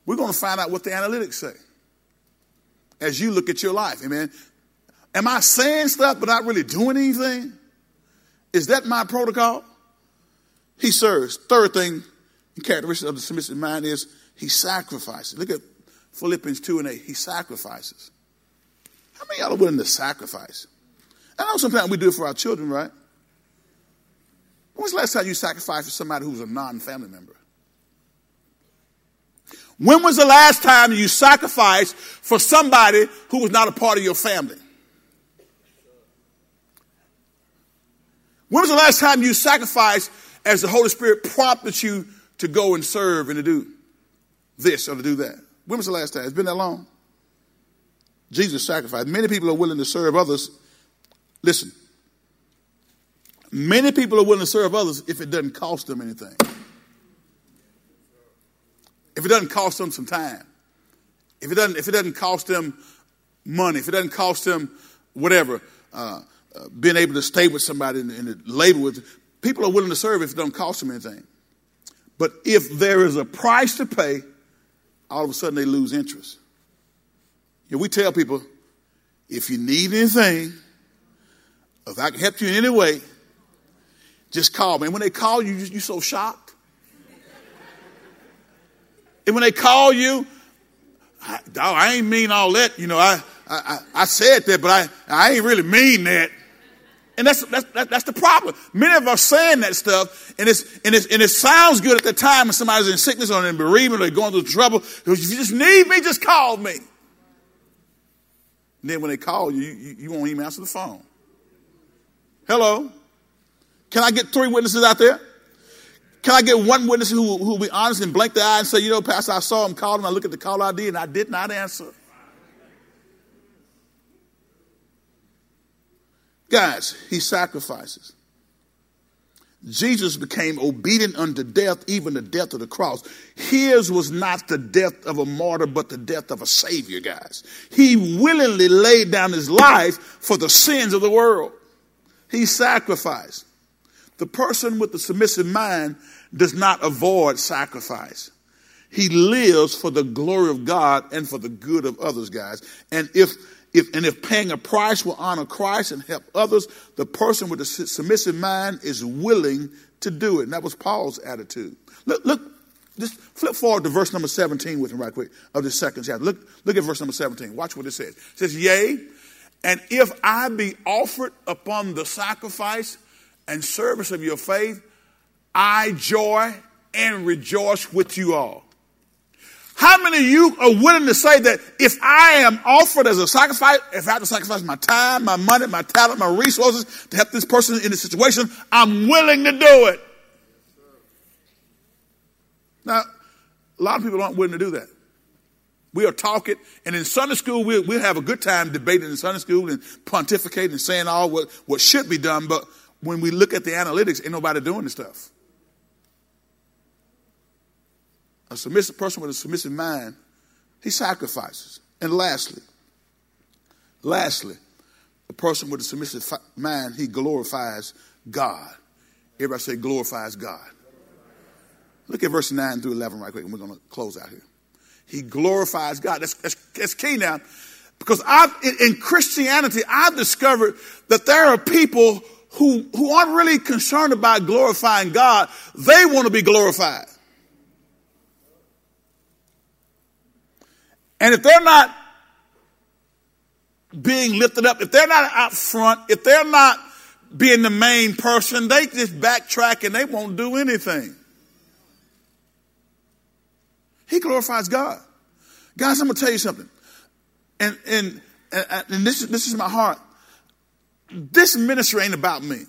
We're going to find out what the analytics say as you look at your life. Amen. Am I saying stuff but not really doing anything? Is that my protocol? He serves. Third thing, characteristic of the submissive mind is he sacrifices. Look at Philippians 2 and 8. He sacrifices. Many y'all are willing to sacrifice? I know sometimes we do it for our children, right? When was the last time you sacrificed for somebody who's a non family member? When was the last time you sacrificed for somebody who was not a part of your family? When was the last time you sacrificed as the Holy Spirit prompted you to go and serve and to do this or to do that? When was the last time? It's been that long? Jesus sacrificed. Many people are willing to serve others. Listen, many people are willing to serve others if it doesn't cost them anything. If it doesn't cost them some time. If it doesn't, if it doesn't cost them money, if it doesn't cost them whatever, uh, uh, being able to stay with somebody and, and labor with, people are willing to serve if it doesn't cost them anything. But if there is a price to pay, all of a sudden they lose interest. Know, we tell people, if you need anything, if I can help you in any way, just call me. And when they call you, you're so shocked. And when they call you, I, dog, I ain't mean all that. You know, I, I, I said that, but I, I ain't really mean that. And that's, that's, that's the problem. Many of us saying that stuff, and, it's, and, it's, and it sounds good at the time when somebody's in sickness or in bereavement or going through trouble. If you just need me, just call me. And then when they call you, you, you won't even answer the phone. Hello? Can I get three witnesses out there? Can I get one witness who, who will be honest and blink the eye and say, you know, Pastor, I saw him call him, I look at the call ID and I did not answer. Guys, he sacrifices. Jesus became obedient unto death, even the death of the cross. His was not the death of a martyr, but the death of a savior, guys. He willingly laid down his life for the sins of the world. He sacrificed. The person with the submissive mind does not avoid sacrifice. He lives for the glory of God and for the good of others, guys. And if if, and if paying a price will honor Christ and help others, the person with a submissive mind is willing to do it. And that was Paul's attitude. Look, look, just flip forward to verse number 17 with me right quick of the second chapter. Look, look at verse number 17. Watch what it says. It says, Yea, and if I be offered upon the sacrifice and service of your faith, I joy and rejoice with you all. How many of you are willing to say that if I am offered as a sacrifice, if I have to sacrifice my time, my money, my talent, my resources to help this person in this situation, I'm willing to do it? Now, a lot of people aren't willing to do that. We are talking, and in Sunday school, we'll, we'll have a good time debating in Sunday school and pontificating and saying all what, what should be done, but when we look at the analytics, ain't nobody doing this stuff. A submissive person with a submissive mind, he sacrifices. And lastly, lastly, a person with a submissive mind, he glorifies God. Everybody say glorifies God. Look at verse 9 through 11 right quick, and we're going to close out here. He glorifies God. That's, that's, that's key now. Because I've, in, in Christianity, I've discovered that there are people who, who aren't really concerned about glorifying God. They want to be glorified. And if they're not being lifted up, if they're not out front, if they're not being the main person, they just backtrack and they won't do anything. He glorifies God. Guys, I'm to tell you something. And, and, and this, this is my heart. This ministry ain't about me.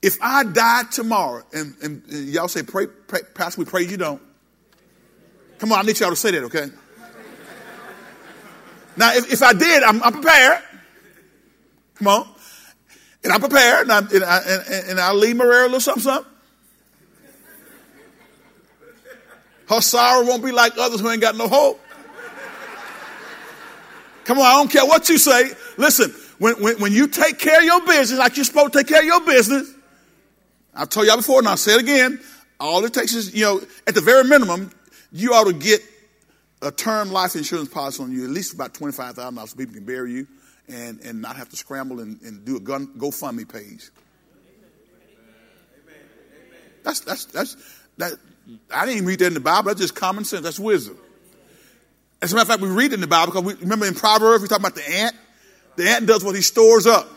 If I die tomorrow, and, and, and y'all say, pray, pray, Pastor, we pray you don't. Come on, I need y'all to say that, okay? Now, if, if I did, I'm, I'm, prepared. Come on. And I'm prepared, and, I, and, I, and, and I'll leave Maria a little something, something. Her sorrow won't be like others who ain't got no hope. Come on, I don't care what you say. Listen, when, when, when you take care of your business like you're supposed to take care of your business, I've told y'all before and I'll say it again. All it takes is, you know, at the very minimum, you ought to get a term life insurance policy on you, at least about $25,000 so people can bury you and, and not have to scramble and, and do a gun, GoFundMe page. That's, that's, that's, that, I didn't read that in the Bible. That's just common sense. That's wisdom. As a matter of fact, we read in the Bible because we remember in Proverbs, we talk about the ant. The ant does what he stores up.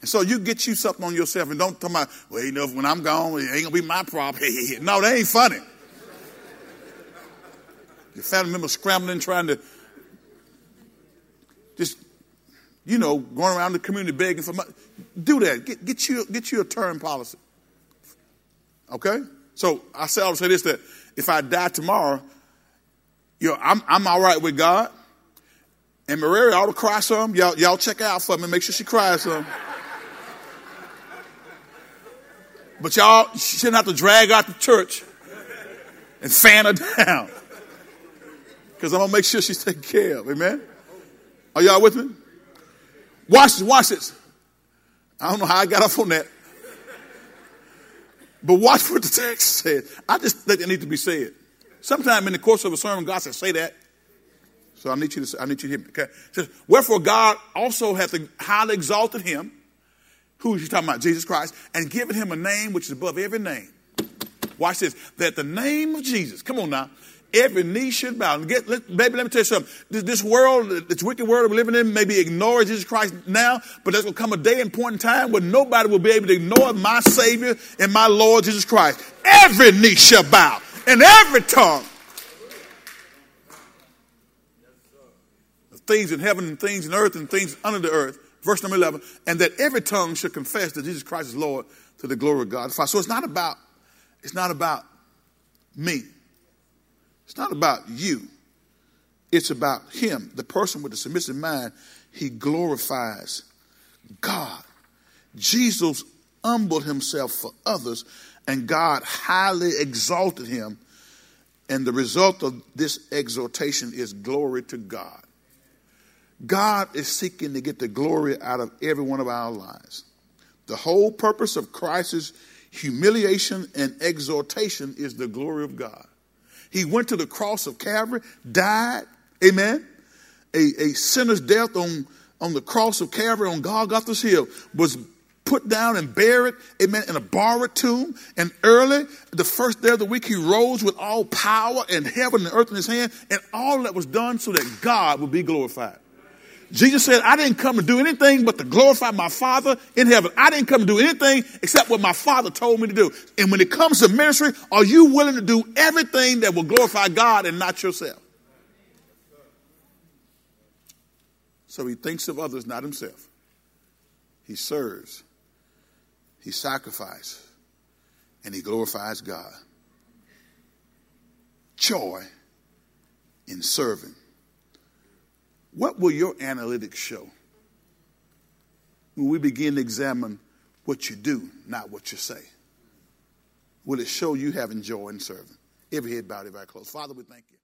And so you get you something on yourself and don't talk about, well, you know, when I'm gone, it ain't gonna be my problem. no, that ain't funny. Your family members scrambling, trying to just, you know, going around the community begging for money. Do that. Get, get, you, get you a term policy. Okay? So I say, I'll say this that if I die tomorrow, you know, I'm, I'm all right with God. And Maria ought to cry some. Y'all, y'all check out for me. Make sure she cries some. But y'all shouldn't have to drag out the church and fan her down because I'm going to make sure she's taken care of. Amen? Are y'all with me? Watch this, watch this. I don't know how I got off on that. But watch what the text said. I just think it needs to be said. Sometime in the course of a sermon, God says, say that. So I need you to, I need you to hear me. Okay. Says, Wherefore God also hath highly exalted him, who is he talking about? Jesus Christ, and given him a name which is above every name. Watch this. That the name of Jesus, come on now, Every knee should bow. Get, let, baby, let me tell you something. This, this, world, this wicked world we're living in, maybe ignore Jesus Christ now, but there's going to come a day and point in time where nobody will be able to ignore my Savior and my Lord Jesus Christ. Every knee shall bow, and every tongue. Things in heaven and things in earth and things under the earth. Verse number 11. And that every tongue should confess that Jesus Christ is Lord to the glory of God. So it's not about, it's not about me. It's not about you. It's about him, the person with the submissive mind. He glorifies God. Jesus humbled himself for others, and God highly exalted him. And the result of this exaltation is glory to God. God is seeking to get the glory out of every one of our lives. The whole purpose of Christ's humiliation and exaltation is the glory of God. He went to the cross of Calvary, died, amen. A, a sinner's death on, on the cross of Calvary on Golgotha's hill was put down and buried, amen, in a borrowed tomb. And early, the first day of the week, he rose with all power and heaven and earth in his hand. And all that was done so that God would be glorified. Jesus said, I didn't come to do anything but to glorify my Father in heaven. I didn't come to do anything except what my Father told me to do. And when it comes to ministry, are you willing to do everything that will glorify God and not yourself? So he thinks of others, not himself. He serves, he sacrifices, and he glorifies God. Joy in serving. What will your analytics show when we begin to examine what you do, not what you say? Will it show you having joy in serving? Every head bowed, every eye closed. Father, we thank you.